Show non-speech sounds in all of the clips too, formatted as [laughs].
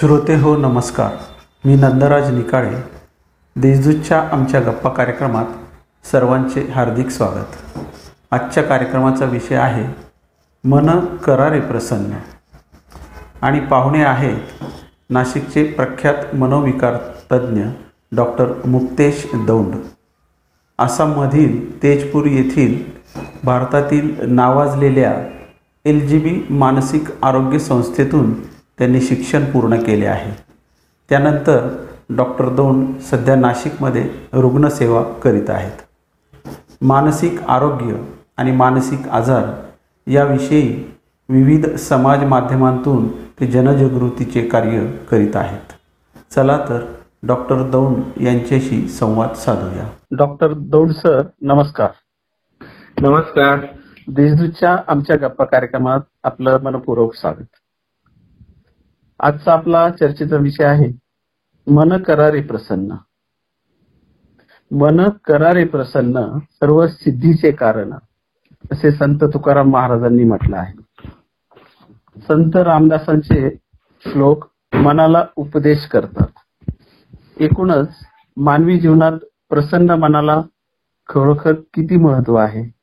श्रोते हो नमस्कार. मी नंदराज निकाळे. देशदूतच्या आमच्या गप्पा कार्यक्रमात सर्वांचे हार्दिक स्वागत. आजच्या कार्यक्रमाचा विषय आहे मन करारे प्रसन्न. आणि पाहुणे आहेत नाशिकचे प्रख्यात मनोविकार तज्ज्ञ डॉक्टर मुक्तेश दौंड. आसाममधील तेजपूर येथील भारतातील नावाजलेल्या एल जी बी मानसिक आरोग्य संस्थेतून त्यांनी शिक्षण पूर्ण केले आहे. त्यानंतर डॉक्टर दोन सध्या नाशिकमध्ये रुग्णसेवा करीत आहेत. मानसिक आरोग्य आणि मानसिक आजार याविषयी विविध समाज माध्यमांतून ते जनजागृतीचे कार्य करीत आहेत. चला तर डॉक्टर दौंड यांच्याशी संवाद साधूया. डॉक्टर दौंड सर नमस्कार. नमस्कार. देशदूतच्या आमच्या गप्पा कार्यक्रमात आपलं मनपूर्वक स्वागत. आजचा आपला चर्चेचा विषय आहे मन करारे प्रसन्न. मन करारे प्रसन्न सर्व सिद्धीचे कारण असे संत तुकाराम महाराजांनी म्हटलं आहे. संत रामदासांचे श्लोक मनाला उपदेश करतात. एकूणच मानवी जीवनात प्रसन्न मनाला खरोखर किती महत्त्व आहे?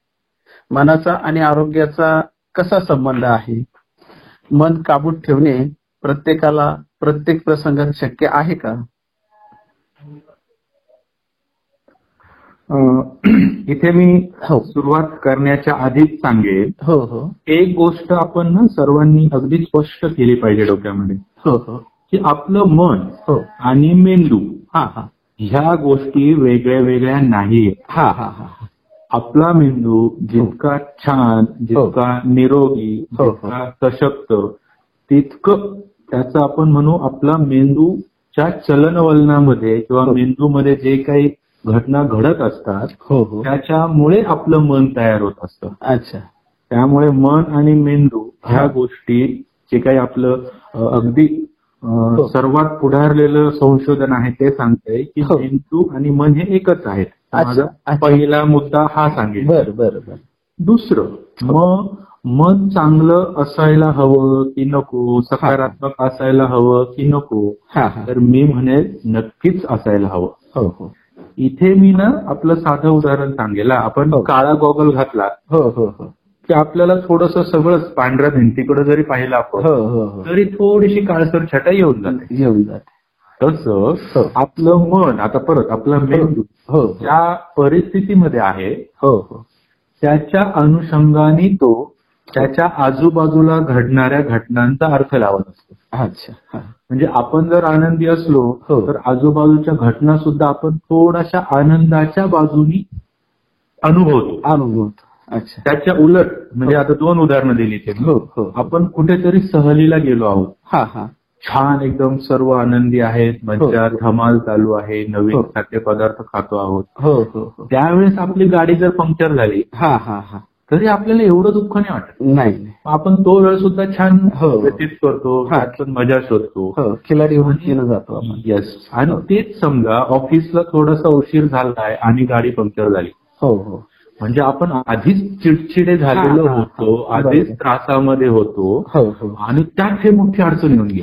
मनाचा आणि आरोग्याचा कसा संबंध आहे? मन काबूत ठेवणे प्रत्येकाला प्रत्येक प्रसंगात शक्य आहे का? [clears throat] इथे मी हो. सुरुवात करण्याच्या आधीच सांगेल. हो हो. एक गोष्ट आपण ना सर्वांनी अगदी स्पष्ट केली पाहिजे डोक्यामध्ये. हो हो. की आपलं मन हो. आणि मेंदू हा हा. ह्या गोष्टी वेगळ्या वेगळ्या नाही हा हा हा आपला मेंदू जितका छान जितका निरोगी हो, हो. जितका सशक्त तितकं त्याचं आपण म्हणू आपला मेंदूच्या चलनवलनामध्ये किंवा हो. मेंदूमध्ये जे काही घटना घडत असतात हो हो त्याच्यामुळे आपलं मन तयार होत असतं अच्छा त्यामुळे मन आणि मेंदू ह्या. गोष्टी जे काही आपलं अगदी. सर्वात पुढारलेलं संशोधन आहे ते सांगतंय की. मेंदू आणि मन हे एकच आहेत माझा. पहिला मुद्दा हा सांगेल बर बर बर दुसरं मग मन चांगलं असायला हवं की नको सकारात्मक असायला हवं की नको तर मी म्हणेल नक्कीच असायला हवं. हो हो. इथे मी ना आपलं साधं उदाहरण सांगेल. आपण हो. काळा गॉगल घातला. हो हो हो. की आपल्याला थोडस सगळंच पांढऱ्या भिंतीकडे जरी पाहिलं आपण हो हो हो. तरी थोडीशी काळसर छटा येऊन जाते. येऊन जाते. तसं. आपलं मन आता परत आपला मेंदू ज्या परिस्थितीमध्ये आहे हो हो. त्याच्या अनुषंगाने तो त्याच्या आजूबाजूला घडणाऱ्या घटनांचा अर्थ लावत असतो. अच्छा हा. म्हणजे आपण जर आनंदी असलो हो. तर आजूबाजूच्या घटना सुद्धा आपण थोड्याशा आनंदाच्या बाजूनी अनुभवतो. अनुभव अच्छा. त्याच्या उलट म्हणजे आता दोन उदाहरणं दिली ते हो हो आपण कुठेतरी सहलीला गेलो आहोत. हा हा. छान एकदम सर्व आनंदी आहेत मज्जा धमाल चालू आहे नवीन हो. खाद्य पदार्थ खातो आहोत. हो हो हो. त्यावेळेस आपली गाडी जर पंक्चर झाली हा हा हा. तरी आपल्याला एवढं दुःख नाही वाटत. नाही आपण तो वेळ सुद्धा छान हो. व्यतीत करतो हा. त्यात पण मजा शोधतो. हो खिलाडी वृत्तीनं जातो आपण. येस आणि तेच समजा ऑफिसला थोडासा उशीर झालाय आणि गाडी पंक्चर झाली. हो हो. म्हणजे आपण आधीच चिडचिडे झालेलो. होतो आधीच. त्रासामध्ये होतो. हो हो. आणि त्यात हे मोठी अडचण येऊन गेली.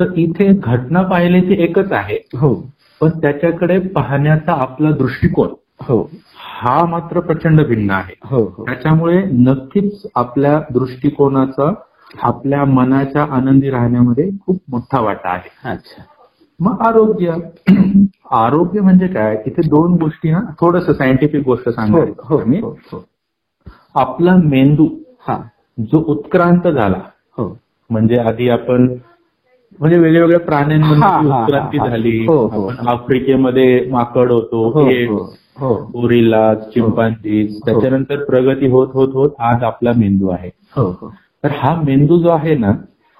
तर इथे घटना पाहिल्याची एकच आहे. हो. पण त्याच्याकडे पाहण्याचा आपला दृष्टिकोन. हो. हा मात्र प्रचंड भिन्न आहे. हो हो. त्याच्यामुळे नक्कीच आपल्या दृष्टिकोनाचा आपल्या मनाच्या आनंदी राहण्यामध्ये खूप मोठा वाटा आहे. अच्छा. मग आरोग्य. [clears throat] आरोग्य म्हणजे काय? इथे दोन गोष्टी ना थोडस सायंटिफिक गोष्ट सांगणार हो मी. हो हो. आपला मेंदू हा. जो उत्क्रांत झाला हो. म्हणजे आधी आपण म्हणजे वेगवेगळ्या प्राण्यांमध्ये उत्क्रांती. झाली. हो, हो. आपण आफ्रिकेमध्ये माकड होतो एड्स, हो चिंपांजीज त्याच्यानंतर प्रगती होत होत होत आज आपला मेंदू आहे. तर हा मेंदू जो आहे ना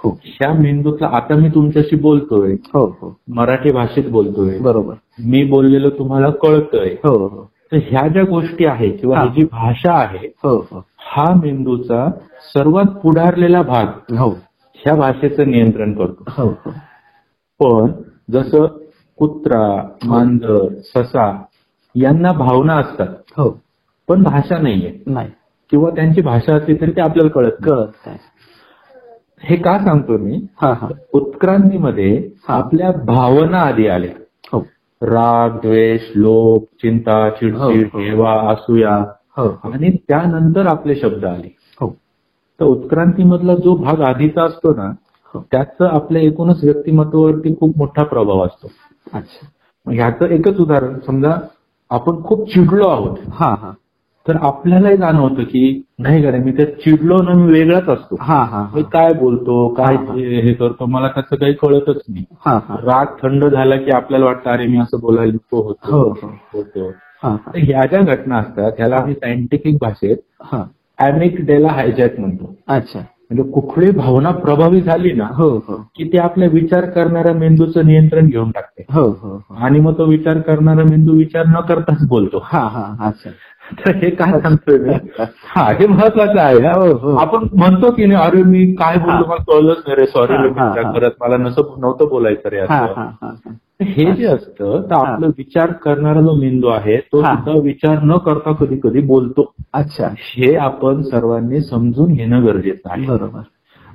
ह्या मेंदूतला आता मी तुमच्याशी बोलतोय. हो हो. मराठी भाषेत बोलतोय. बरोबर. मी बोललेलं तुम्हाला कळतंय. हो हो. तर ह्या ज्या गोष्टी आहेत किंवा हा. जी भाषा आहे हो मेंदूचा सर्वात पुढारलेला भाग हो. ह्या भाषेचं नियंत्रण करतो. हो. पण जसं कुत्रा मांजर ससा यांना भावना असतात. हो. पण भाषा नाहीये. नाही. किंवा त्यांची भाषा असली तरी ते आपल्याला कळत. कळत हे का सांगतो मी? उत्क्रांतीमध्ये. आपल्या भावना आधी आल्या. हो. राग द्वेष लोभ चिंता चिडचिड हो, हो. हेवा असूया. आणि त्यानंतर आपले शब्द आले. तर उत्क्रांतीमधला जो भाग आधीचा असतो ना हो. त्याचा आपल्या एकूणच व्यक्तिमत्वावरती खूप मोठा प्रभाव असतो. अच्छा. ह्याचं एकच उदाहरण समजा आपण खूप चिडलो आहोत. हा हा. तर आपल्यालाही जाणवतं की नाही गड्या मी त्यात चिडलो ना मी वेगळाच असतो. हा हा मी काय बोलतो काय हा, करतो मला त्याचं काही कळतच नाही. राग थंड झाला की आपल्याला वाटतं अरे मी असं बोलायला हो, होतो हो. होतो. हा ह्या ज्या घटना असतात ह्याला आम्ही सायंटिफिक भाषेत हा अॅमिकडेला हायजॅक म्हणतो. अच्छा. म्हणजे कुठली भावना प्रभावी झाली ना हो हो. की ते आपल्या विचार करणाऱ्या मेंदूचं नियंत्रण घेऊन टाकते. हो हो हो. आणि मग तो विचार करणारा मेंदू विचार न करताच बोलतो. हा हा अच्छा. [laughs] तर हे काय सांगतोय मी? हा हे महत्वाचं आहे. हा. हो. आपण म्हणतो की नाही अरे मी काय बोललो. मला कळलंच नाही रे सॉरी. करत मला नसं नव्हतं बोलायचं रे असं हा जे असतं तर आपलं विचार करणारा जो मेंदू आहे तो. सुद्धा विचार न करता कधी कधी बोलतो. अच्छा. हे आपण सर्वांनी समजून घेणं गरजेचं आहे. बरोबर.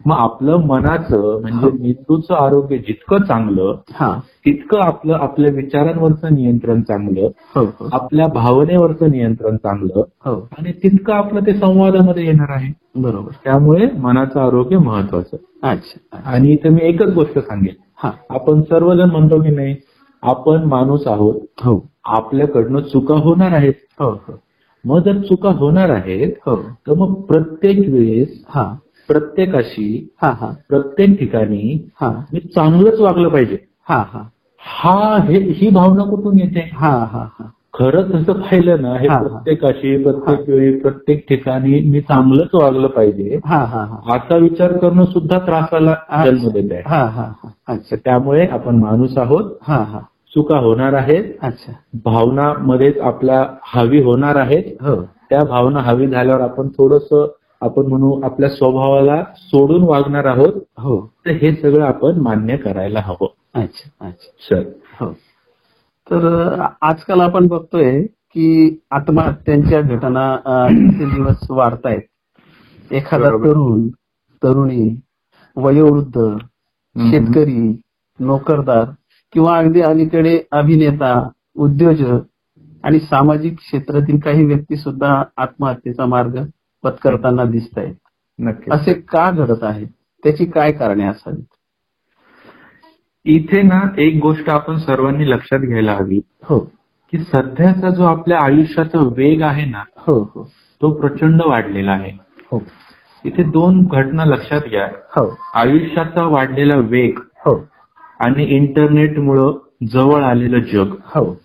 मग आपलं मनाचं म्हणजे मेंदूचं आरोग्य जितकं चांगलं हा. तितकं आपलं आपल्या विचारांवरचं नियंत्रण चांगलं हो हो. आपल्या भावनेवरचं नियंत्रण चांगलं हो. आणि तितकं आपलं ते संवादामध्ये येणार आहे. बरोबर. त्यामुळे मनाचं आरोग्य महत्वाचं. अच्छा. आणि इथे मी एकच गोष्ट सांगेन. हा. आपण सर्वजण म्हणतो की नाही आपण माणूस आहोत. हो. आपल्याकडनं चुका होणार आहेत. हो हो. मग जर चुका होणार आहेत हो. तर मग प्रत्येक वेळेस हा. प्रत्येकाशी हा हा. प्रत्येक ठिकाणी हा. मी चांगलंच वागलं पाहिजे. हा हा. हा हे ही भावना कुठून येते? हा हा हा. खरं तसं पाहिलं ना हे हा, हा. प्रत्येकाशी प्रत्येक वेळी प्रत्येक ठिकाणी मी चांगलंच वागलं पाहिजे. हा हा हा. असा विचार करणं सुद्धा त्रासाला जन्म देत आहे हा हा हा. अच्छा. तर त्यामुळे आपण माणूस आहोत. हा हा. चुका होणार आहेत. अच्छा. भावना मध्येच आपल्या हवी होणार आहेत. हो. त्या भावना हवी झाल्यावर आपण थोडस आपण म्हणू आपल्या स्वभावाला सोडून वागणार आहोत. हो. तर हे सगळं आपण मान्य करायला हवं. अच्छा अच्छा. सर. हो. तर आजकाल आपण बघतोय की आत्महत्यांच्या घटना दिवसेंदिवस वाढतायत. एखादा. तरुण तरुणी वयोवृद्ध शेतकरी नोकरदार किंवा अगदी अलीकडे अभिनेता उद्योजक आणि सामाजिक क्षेत्रातील काही व्यक्ती सुद्धा आत्महत्येचा मार्ग पत्करताना दिसत आहेत असे का घडत आहे त्याची काय कारणे असावीत? इथे ना एक गोष्ट आपण सर्वांनी लक्षात घ्यायला हवी. हो. की सध्याचा जो आपल्या आयुष्याचा वेग आहे ना हो हो. तो प्रचंड वाढलेला आहे. हो. इथे दोन घटना लक्षात घ्या. हो. आयुष्याचा वाढलेला वेग हो. आणि इंटरनेटमुळं जवळ आलेलं जग. हो.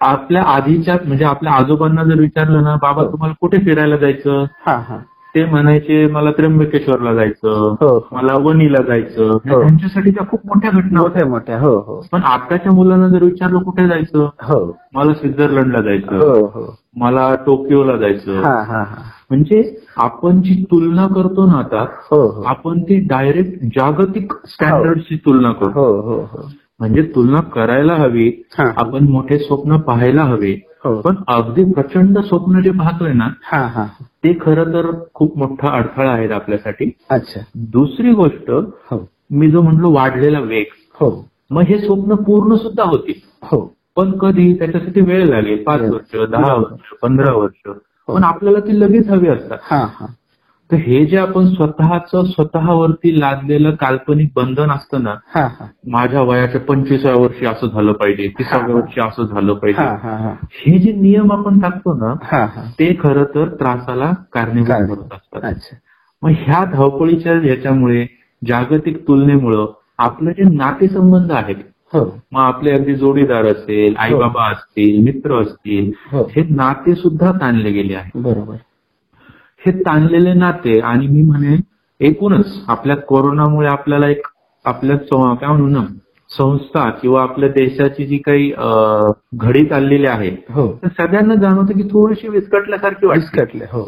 आपल्या आधीच्या म्हणजे आपल्या आजोबांना जर विचारलं ना बाबा हो. तुम्हाला कुठे फिरायला जायचं? हा हा. ते म्हणायचे मला त्र्यंबकेश्वरला जायचं हो. मला वणीला जायचं. हो. त्यांच्यासाठी त्या खूप मोठ्या घटना होत्या. मोठ्या हो हो. पण आताच्या मुलांना जर विचारलं कुठे जायचं? हो. मला स्वित्झर्लंडला जायचं. मला टोकियोला जायचं. म्हणजे आपण जी तुलना करतो ना आता आपण ती डायरेक्ट जागतिक स्टँडर्डची तुलना करतो. म्हणजे तुलना करायला हवी. आपण मोठे स्वप्न पाहायला हवे. पण अगदी प्रचंड स्वप्न जे पाहतोय ना ते खरं तर खूप मोठा अडथळा आहे आपल्यासाठी. अच्छा. दुसरी गोष्ट हो. मी जो म्हणलो वाढलेला वेग हो. मग हे स्वप्न पूर्ण सुद्धा होतील हो. पण कधी त्याच्यासाठी वेळ लागेल पाच. वर्ष दहा वर्ष पंधरा वर्ष हो. पण आपल्याला ती लगेच हवी असतात. हा हा. तर हे जे आपण स्वतःच स्वतःवरती लादलेलं काल्पनिक बंधन असतं ना हा हा. माझ्या वयाच्या पंचवीसाव्या वर्षी असं झालं पाहिजे तिसाव्या हा. वर्षी असं झालं हा पाहिजे. हा हा हे. जे नियम आपण टाकतो ना हा हा. ते खरं तर त्रासाला कारणीभूत. होत असतात. मग ह्या धावपळीच्या ह्याच्यामुळे जागतिक तुलनेमुळं आपले जे नातेसंबंध आहेत हो. मग आपले अगदी जोडीदार असेल आई बाबा असतील मित्र असतील हो. हे नाते सुद्धा ताणले गेले आहेत. बरोबर. हे ताणलेले नाते आणि मी म्हणेन एकूणच आपल्या कोरोनामुळे आपल्याला एक आपल्या काय म्हणू ना संस्था किंवा आपल्या देशाची जी काही घडी चाललेली आहे हो. सगळ्यांना जाणवतं की थोडीशी विस्कटल्यासारखी विस्कटले हो.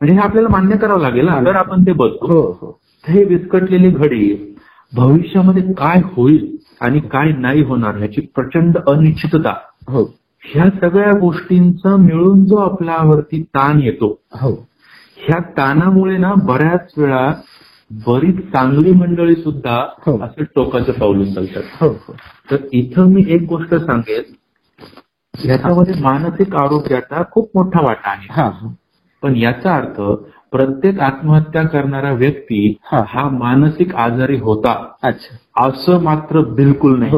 म्हणजे हे आपल्याला मान्य करावं लागेल ना तर आपण ते बघतो. हो हो. हे विस्कटलेली घडी भविष्यामध्ये काय होईल आणि काय नाही होणार ह्याची प्रचंड अनिश्चितता हो. ह्या सगळ्या गोष्टींचा मिळून जो आपल्यावरती ताण येतो हो. ह्या ताणामुळे ना बऱ्याच वेळा बरीच चांगली मंडळी सुद्धा हो. असं टोकाचं पाऊल उचलतात. हो हो. तर इथं मी एक गोष्ट सांगेल. याच्यामध्ये मानसिक आरोग्याचा खूप मोठा वाटा आहे. पण याचा अर्थ प्रत्येक आत्महत्या करणारा व्यक्ती हा. मानसिक आजारी होता. अच्छा. असं मात्र बिलकुल नाही.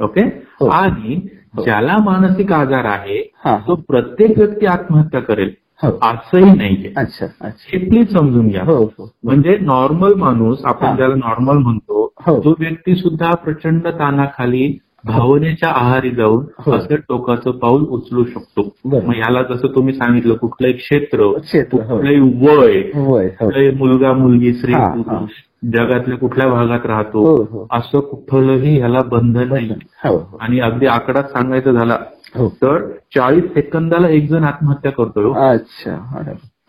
ओके. आणि ज्याला मानसिक आजार आहे. तो प्रत्येक व्यक्ती आत्महत्या करेल. असंही नाहीये अच्छा अच्छा हे प्लीज समजून घ्या हो हो म्हणजे नॉर्मल माणूस हा. आपण ज्याला नॉर्मल म्हणतो हो. तो व्यक्ती सुद्धा प्रचंड तानाखाली भावनेच्या आहारी जाऊन हो. असं टोकाचं पाऊल उचलू शकतो. मग याला जसं तुम्ही सांगितलं कुठलंही क्षेत्र क्षेत्र, हो. कुठलंही वय हो कुठलाही मुलगा मुलगी स्त्री हा, पुरुष जगातल्या कुठल्या भागात राहतो हो हो. असं कुठलंही ह्याला बंधन नाही. हो आणि अगदी आकडाच सांगायचं झाला तर चाळीस सेकंदाला एक जण आत्महत्या करतोय.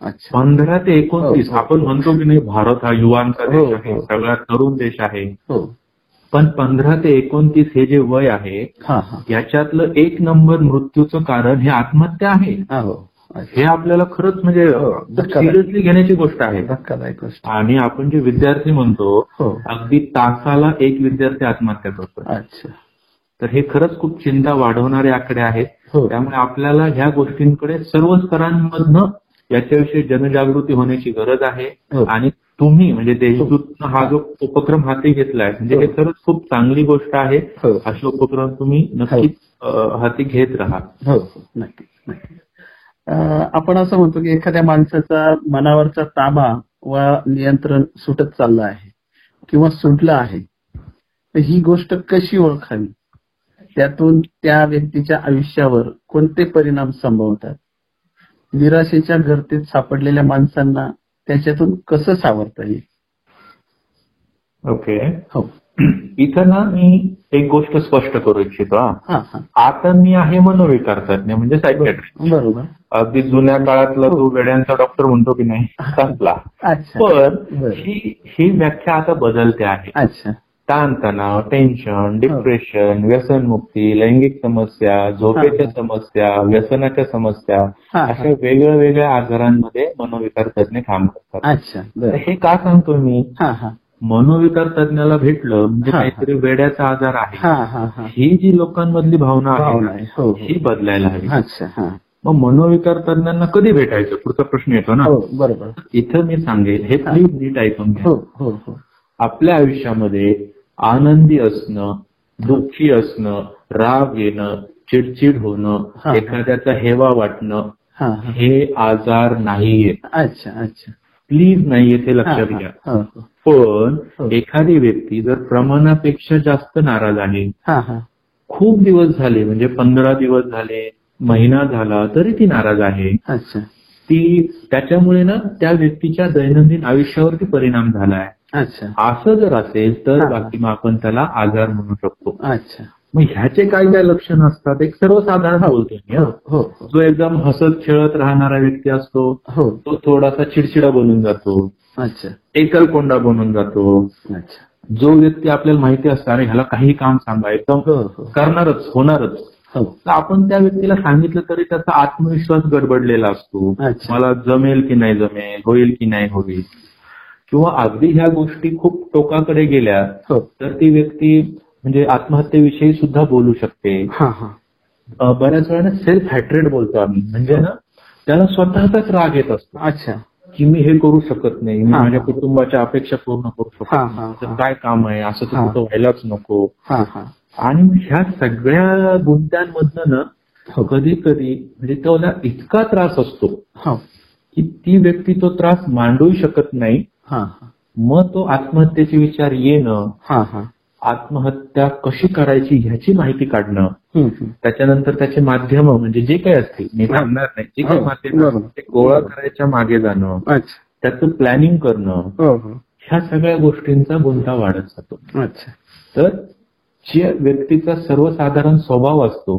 अच्छा पंधरा ते एकोणतीस. आपण म्हणतो की नाही भारत हा युवांचा देश आहे. सगळ्यात तरुण देश आहे. हो. पण पंधरा ते एकोणतीस हे जे वय आहे याच्यातलं एक नंबर मृत्यूचं कारण हे आत्महत्या आहे. हा आपल्याला खरंच म्हणजे. सिरियसली घेण्याची गोष्ट आहे. आणि आपण जे विद्यार्थी म्हणतो हो. अगदी तासाला एक विद्यार्थी आत्महत्या करतो. अच्छा. तर हे खरंच खूप चिंता वाढवणारे आकडे आहेत. हो. त्यामुळे आपल्याला ह्या गोष्टींकडे सर्व स्तरांमधनं याच्याविषयी जनजागृती होण्याची गरज आहे. हो. आणि तुम्ही म्हणजे देशदूतनं हा जो उपक्रम हाती घेतलाय म्हणजे हे खरंच खूप चांगली गोष्ट आहे. असे उपक्रम तुम्ही नक्कीच हाती घेत राहा. नक्की आपण असं म्हणतो की एखाद्या माणसाचा मनावरचा ताबा व नियंत्रण सुटत चाललं आहे किंवा सुटलं आहे तर ही गोष्ट कशी ओळखावी? त्यातून त्या व्यक्तीच्या आयुष्यावर कोणते परिणाम संभवतात? निराशेच्या गर्तेत सापडलेल्या माणसांना त्याच्यातून कसं सावरता येईल? ओके. हो. इथं ना मी एक गोष्ट स्पष्ट करू इच्छितो आता मी आहे मनोविकार तज्ञ म्हणजे सायकॅट्रिस्ट बरोबर. अगदी जुन्या काळातला तो वेड्यांचा डॉक्टर म्हणतो की नाही संपला. पण. ही ही व्याख्या आता बदलते आहे. अच्छा. ताणतणाव टेन्शन डिप्रेशन व्यसनमुक्ती लैंगिक समस्या झोपेच्या समस्या व्यसनाच्या समस्या हा, हा. अशा वेगळ्या वेगळ्या आजारांमध्ये मनोविकार तज्ञ काम करतात. हे का सांगतो मी? हा हा. मनोविकार तज्ञाला भेटलं म्हणजे हा, हा. काहीतरी वेड्याचा आजार आहे. हा हा हा. ही जी लोकांमधली भावना आहे हो ही. बदलायला हवी. हो अच्छा हा. मग मनोविकार तज्ञांना कधी भेटायचं? पुढचा प्रश्न येतो ना. हो बरोबर. इथं मी सांगेल हे प्लीज नीट ऐकून घ्या. हो हो आपल्या आयुष्यामध्ये आनंदी असणं दुःखी असणं राग येणं चिडचिड होणं. एखाद्याचा हेवा वाटणं हा आजार नाहीये. अच्छा अच्छा. प्लीज नाहीये ते हा, लक्षात घ्या. पण. एखादी व्यक्ती जर प्रमाणापेक्षा जास्त नाराज हा. खूप दिवस झाले म्हणजे पंधरा दिवस झाले महिना झाला तरी ती नाराज आहे. अच्छा. ती त्याच्यामुळे ना त्या व्यक्तीच्या दैनंदिन आयुष्यावरती परिणाम झालाय. अच्छा. असं जर असेल तर. बाकी मग आपण त्याला आजार म्हणू शकतो. अच्छा. मग ह्याचे काय काय लक्षण असतात? एक सर्वसाधारण बोलतोय मी, हो? हं. जो एकदम हसत खेळत राहणारा व्यक्ती असतो हो. तो थोडासा चिडचिडा बनून जातो. अच्छा. एकलकोंडा बनून जातो. अच्छा. जो व्यक्ती आपल्याला माहिती असतं अरे ह्याला काही काम सांगा एकदम हो. करणारच होणारच. तर आपण त्या व्यक्तीला सांगितलं तरी त्याचा आत्मविश्वास गडबडलेला असतो. मला जमेल की नाही जमेल होईल की नाही होईल. किंवा अगदी ह्या गोष्टी खूप टोकाकडे गेल्या हो. तर ती व्यक्ती म्हणजे आत्महत्येविषयी सुद्धा बोलू शकते. हा हा. बऱ्याच वेळा सेल्फ हॅट्रेड बोलतो आम्ही. म्हणजे ना त्याला स्वतःचाच राग येत असतो. अच्छा. की मी हे करू शकत नाही. मी हा, माझ्या हा. कुटुंबाच्या अपेक्षा पूर्ण करू शकतो हा, हा, हा. काय काम आहे? असं तर हा. कुठं व्हायलाच नको. हा हा. आणि ह्या सगळ्या गुंत्यांमधनं ना हो. कधी कधी म्हणजे त्याला इतका त्रास असतो हो. की ती व्यक्ती तो त्रास मांडू शकत नाही. मग तो आत्महत्येचे विचार येणं हा हा. आत्महत्या कशी करायची ह्याची माहिती काढणं. त्याच्यानंतर त्याचे माध्यम म्हणजे जे काही असतील मी सांगणार नाही जे काही हो, माध्यम. ते गोळा करायच्या मागे जाणं त्याचं प्लॅनिंग करणं ह्या सगळ्या गोष्टींचा गुंता वाढत जातो. अच्छा. तर जे व्यक्तीचा सर्वसाधारण स्वभाव असतो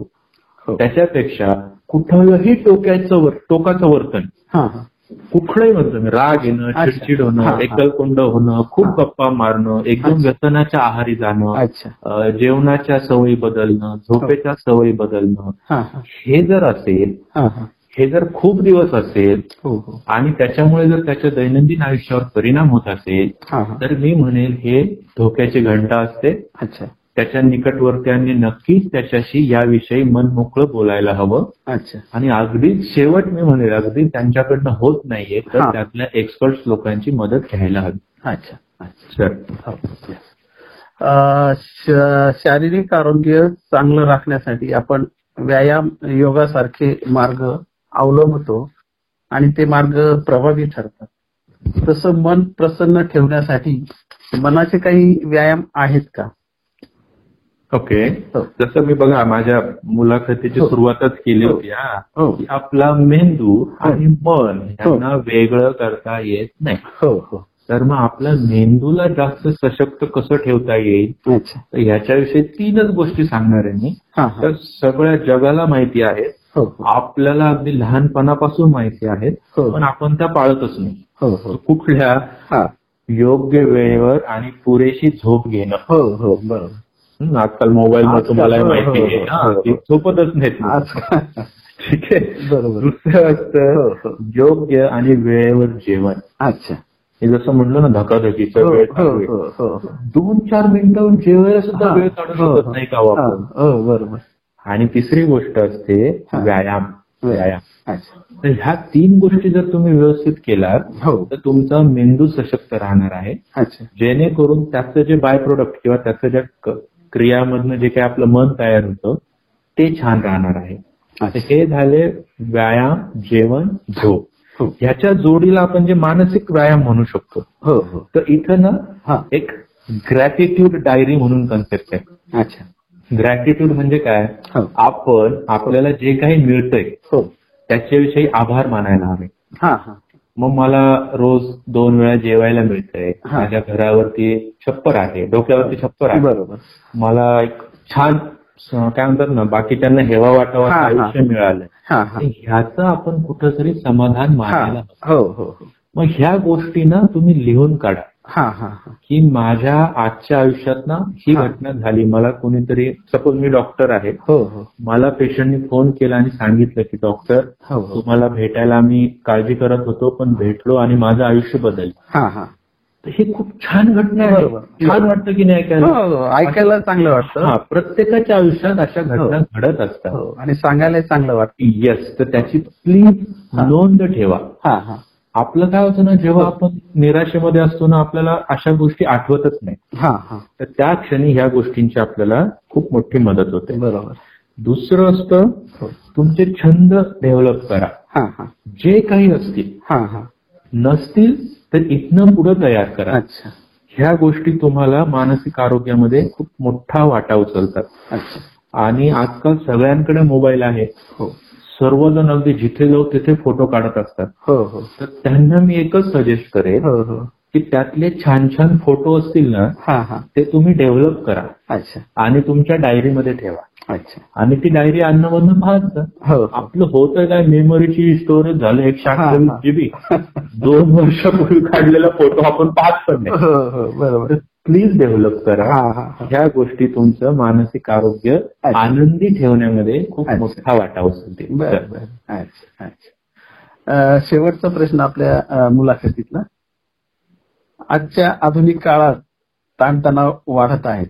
हो. त्याच्यापेक्षा कुठलंही टोक्याचं वर- टोकाचं वर्तन हा. हा कुठलंही मी राग येणं. चिडचिड हा, होणं हा. एकलकोंड होणं खूप हा. गप्पा मारणं एकदम. व्यसनाच्या आहारी जाणं जेवणाच्या सवयी बदलणं झोपेच्या सवयी बदलणं हा हा. हे जर असेल हा हा. हे जर खूप दिवस असेल हो हो. आणि त्याच्यामुळे जर त्याच्या दैनंदिन आयुष्यावर परिणाम होत असेल हा हा. तर मी म्हणेल हे धोक्याची घंटा असते. अच्छा. त्याच्या निकटवर्त्यांनी नक्कीच त्याच्याशी याविषयी मन मोकळं बोलायला हवं. अच्छा. आणि अगदी शेवट मी म्हणेल अगदी त्यांच्याकडनं होत नाहीये तर. त्यातल्या एक्सपर्ट लोकांची मदत घ्यायला हवी. अच्छा अच्छा. शारीरिक आरोग्य चांगलं राखण्यासाठी आपण व्यायाम योगासारखे मार्ग अवलंबतो आणि ते मार्ग प्रभावी ठरतात. तसं मन प्रसन्न ठेवण्यासाठी मनाचे काही व्यायाम आहेत का? ओके हो. जसं मी बघा माझ्या मुलाखतीची हो. सुरुवातच केली. होती हा. हो. की आपला मेंदू आणि मन यांना वेगळं करता येत नाही. हो हो. तर मग आपल्या मेंदूला जास्त सशक्त कसं ठेवता येईल? तर ह्याच्याविषयी तीनच गोष्टी सांगणार आहे मी. तर सगळ्या जगाला माहिती आहेत. हो हो. आपल्याला अगदी लहानपणापासून माहिती आहेत. हो. पण आपण त्या पाळतच नाही. कुठल्या योग्य वेळेवर आणि पुरेशी झोप घेणं. हो हो. बरोबर. आजकाल मोबाईल मध्ये तुम्हाला हो, माहिती हो, हा, हो. झोपतच नाहीत ठीक आहे. बरोबर. दुसरं हो, असतं हो. योग्य आणि वेळेवर जेवण. अच्छा. हे जसं म्हणलं ना धकाधकीचं हो वेळ हो. हो हो हो. दोन चार मिनिटं जेवायला सुद्धा वेळ काढू हो, शकत हो. नाही का हो आपण हा, हो बरोबर. आणि तिसरी गोष्ट असते हा. व्यायाम. व्यायाम. अच्छा. तर ह्या तीन गोष्टी जर तुम्ही व्यवस्थित केलात हो. तर तुमचा मेंदू सशक्त राहणार आहे. जेणेकरून त्याचं जे बाय प्रोडक्ट किंवा त्याचं ज्या क्रियामधनं जे काही आपलं मन तयार होतं ते छान राहणार आहे. हे झाले व्यायाम जेवण झोप. हो. ह्याच्या जोडीला आपण जे मानसिक व्यायाम म्हणू शकतो हो हो. तर इथं ना हा. एक ग्रॅटिट्यूड डायरी म्हणून कन्सेप्ट आहे. अच्छा. ग्रॅटिट्यूड म्हणजे काय? आपण आपल्याला जे काही मिळतंय हो. त्याच्याविषयी आभार मानायला हवे. हा हा. मग मला रोज दोन वेळा जेवायला मिळतंय. माझ्या घरावरती छप्पर आहे डोक्यावरती छप्पर आहे बरोबर मला एक छान काय म्हणतात ना बाकीच्यांना हेवा वाटावा. आयुष्य मिळालं ह्याचं आपण कुठंतरी समाधान मानायला. हा हो हो मग ह्या गोष्टीना तुम्ही लिहून काढा की माझ्या आजच्या आयुष्यात ना ही. घटना झाली. मला कोणीतरी सपोज मी डॉक्टर आहे. हो हो. मला पेशंटने फोन केला आणि सांगितलं की डॉक्टर हो हो. तुम्हाला भेटायला मी काळजी करत होतो पण भेटलो आणि माझं आयुष्य बदललं हा खूप छान घटना आहे. छान वाटतं की नाही ऐकायला? ऐकायला चांगलं वाटतं. हा प्रत्येकाच्या आयुष्यात अशा घटना घडत असतात. आणि सांगायला चांगलं वाटतं. येस तर त्याची प्लीज. नोंद ठेवा. हा हा. आपलं काय होतं ना जेव्हा आपण निराशेमध्ये असतो ना आपल्याला अशा गोष्टी आठवतच नाही. हा हा. तर त्या क्षणी ह्या गोष्टींची आपल्याला खूप मोठी मदत होते. बरोबर. दुसरं असतं हो. तुमचे छंद डेव्हलप करा. हा हा. जे काही असतील हा हा. नसतील तर इथनं पुढे तयार करा. अच्छा. ह्या गोष्टी तुम्हाला मानसिक आरोग्यामध्ये खूप मोठा वाटा उचलतात. अच्छा. आणि आजकाल सगळ्यांकडे मोबाईल आहे. हो. सर्वजण अगदी जिथे जाऊ तिथे फोटो काढत असतात. हो हो. तर त्यांना मी एकच सजेस्ट करेन हो हो. की त्यातले छान छान फोटो असतील ना हा हा. ते तुम्ही डेव्हलप करा. अच्छा. आणि तुमच्या डायरीमध्ये ठेवा. अच्छा. आणि ती डायरी जा. हो. हो आपलं होतं काय मेमरीची स्टोरेज झालं एकशे अठ्ठावीस हा. जीबी दोन वर्षापूर्वी काढलेला फोटो आपण पाहत पण नाही. हो हो. बरोबर. प्लीज डेव्हलप करा. ह्या गोष्टी तुमचं मानसिक आरोग्य. आनंदी ठेवण्यामध्ये खूप. मोठा वाटा उचलते शेवटचा प्रश्न आपल्या मुलाखतीतला. आजच्या आधुनिक काळात ताणतणाव वाढत आहेत.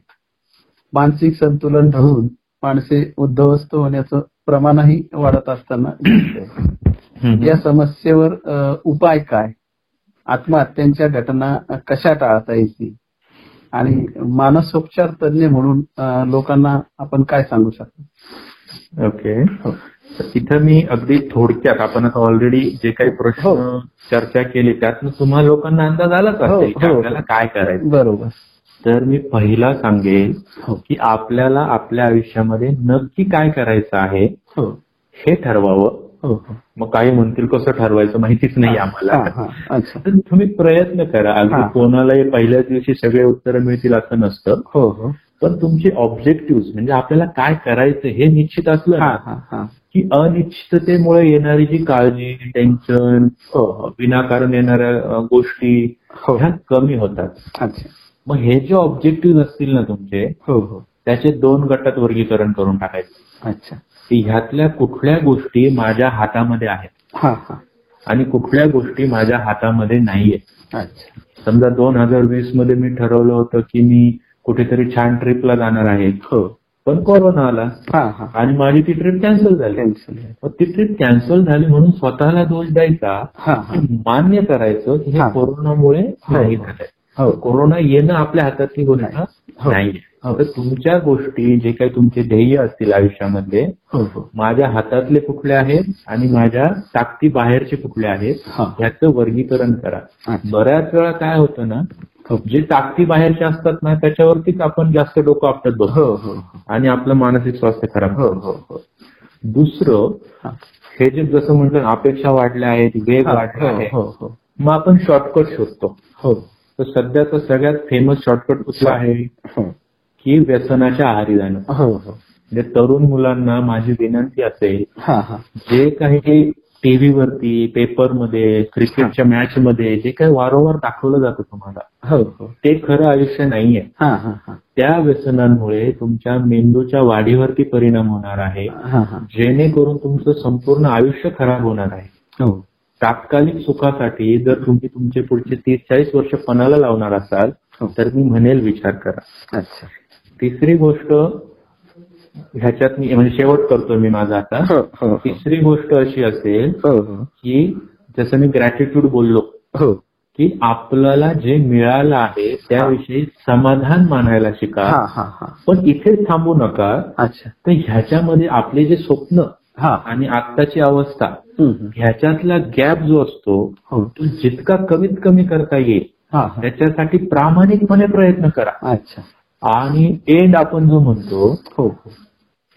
मानसिक संतुलन ढळून माणसे उद्ध्वस्त होण्याचं प्रमाणही वाढत असताना. या समस्येवर उपाय काय? आत्महत्यांच्या घटना कशा टाळता येतील? आणि मानसोपचार तज्ञ म्हणून लोकांना आपण काय सांगू शकतो? ओके. इथं मी अगदी थोडक्यात आपण ऑलरेडी जे काही प्रश्न हो. चर्चा केली त्यातनं तुम्हा लोकांना अंदाज आलाच हो, असेल की हो. आपल्याला काय करायचं. बरोबर. तर मी पहिला सांगेन हो. की आपल्याला आपल्या आयुष्यामध्ये नक्की काय करायचं आहे हो ठरवावं. मग काही म्हणतील कसं ठरवायचं माहितीच नाही हा, आम्हाला. हा, तर तुम्ही प्रयत्न करा. हा. अगदी कोणालाही पहिल्याच दिवशी सगळे उत्तरं मिळतील असं नसतं. हो हो. पण तुमचे ऑब्जेक्टिव्ह म्हणजे आपल्याला काय करायचं हे निश्चित असलं हा ना हा हा. की अनिश्चिततेमुळे येणारी जी काळजी टेन्शन हो हो. विनाकारण येणाऱ्या गोष्टी हो. ह्या कमी होतात. अच्छा. मग हे जे ऑब्जेक्टिव्ह असतील ना तुमचे हो हो. त्याचे दोन गटात वर्गीकरण करून टाकायचं. अच्छा. ह्यातल्या कुठल्या गोष्टी माझ्या हातामध्ये आहेत. हा हा. आणि कुठल्या गोष्टी माझ्या हातामध्ये नाहीये. अच्छा. समजा दोन हजार वीसमध्ये मी ठरवलं होतं की मी कुठेतरी छान ट्रिपला जाणार आहे. हो. पण कोरोना आला. हा हा. आणि माझी ती ट्रिप कॅन्सल झाली. ती ट्रिप कॅन्सल झाली म्हणून स्वतःला दोष द्यायचा हा हा. मान्य करायचं की हे हा. कोरोनामुळे नाही झालंय. हो. कोरोना येणं आपल्या हातातली गोष्ट हो. तुमच्या गोष्टी जे काही तुमचे ध्येय असतील आयुष्यामध्ये हो हो माझ्या हातातले कुठले आहेत आणि माझ्या ताकदी बाहेरचे कुठले आहेत. ह्याचं वर्गीकरण करा. बऱ्याच वेळा काय होतं ना हो. जे ताकदी बाहेरचे असतात ना त्याच्यावरतीच आपण जास्त डोकं आपटत हो आणि आपलं मानसिक स्वास्थ्य खराब हो. हो हो दुसरं हा. जे जसं म्हटलं अपेक्षा वाढल्या आहेत वेग वाढला आहे हो हो मग आपण शॉर्टकट शोधतो हो तर सध्याचा सगळ्यात फेमस शॉर्टकट कुठला आहे की व्यसनाच्या आहारी जाणं हो हो. म्हणजे तरुण मुलांना माझी विनंती असेल हा हा. जे काही टीव्हीवरती पेपरमध्ये क्रिकेटच्या मॅच मध्ये जे काही वारंवार दाखवलं जातं तुम्हाला हो हो. ते खरं आयुष्य नाहीये. हा हा हा. त्या व्यसनांमुळे तुमच्या मेंदूच्या वाढीवरती परिणाम होणार आहे. हा हा. जेणेकरून तुमचं संपूर्ण आयुष्य खराब होणार आहे. हो. तात्कालिक सुखासाठी जर तुम्ही तुमचे पुढचे तीस चाळीस वर्ष पणाला लावणार असाल. तर मी म्हणेल विचार करा. अच्छा. तिसरी गोष्ट ह्याच्यात मी म्हणजे शेवट करतो मी माझा आता. हो हो तिसरी गोष्ट अशी असेल हो हो. की जसं मी ग्रॅटिट्यूड बोललो हो. की आपल्याला जे मिळालं आहे त्याविषयी समाधान मानायला शिका. हा हा हा. पण इथेच थांबू नका. अच्छा. तर ह्याच्यामध्ये आपले जे स्वप्न हा. आणि आत्ताची अवस्था. ह्याच्यातला गॅप जो असतो हो. तो जितका कमीत कमी करता येईल हा हा. त्याच्यासाठी प्रामाणिकपणे प्रयत्न करा. अच्छा. आणि एंड आपण जो म्हणतो हो हो.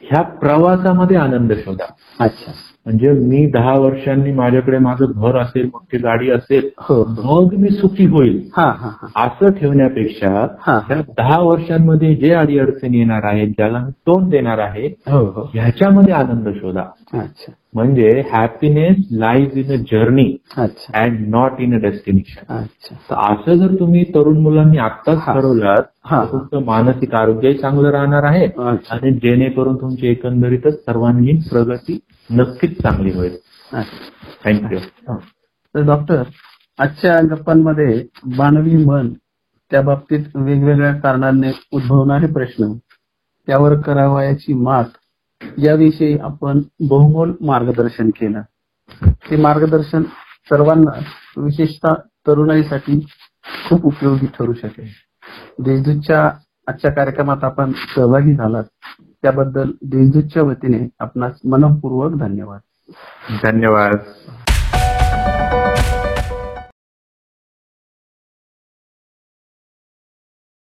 ह्या प्रवासामध्ये आनंद शोधा. अच्छा. म्हणजे मी दहा वर्षांनी माझ्याकडे माझं घर असेल मोठी गाडी असेल हो. मग मी सुखी होईल. हा हा हा. असं ठेवण्यापेक्षा हा. त्या दहा वर्षांमध्ये जे अडीअडचणी येणार आहेत ज्याला मी तोंड देणार आहे हो. ह्याच्यामध्ये आनंद शोधा. अच्छा म्हणजे happiness lies in a journey अच्छा and not in a destination अच्छा तर असं जर तुम्ही तरुण मुलांनी आत्ताच. तर तुमचं मानसिक आरोग्यही चांगलं राहणार आहे. आणि जेणेकरून तुमची एकंदरीतच सर्वांगीण प्रगती नक्कीच चांगली होईल. थँक्यू तर डॉक्टर आजच्या गप्पांमध्ये मानवी मन त्या बाबतीत वेगवेगळ्या कारणांनी उद्भवणारे प्रश्न त्यावर करावयाची मात याविषयी आपण बहुमोल मार्गदर्शन केलं. ते मार्गदर्शन सर्वांना विशेषतः तरुणाईसाठी खूप उपयोगी ठरू शकेल. देशदूतच्या आजच्या कार्यक्रमात आपण सहभागी झालात. त्याबद्दल देशदूतच्या वतीने आपणास मनपूर्वक धन्यवाद. धन्यवाद.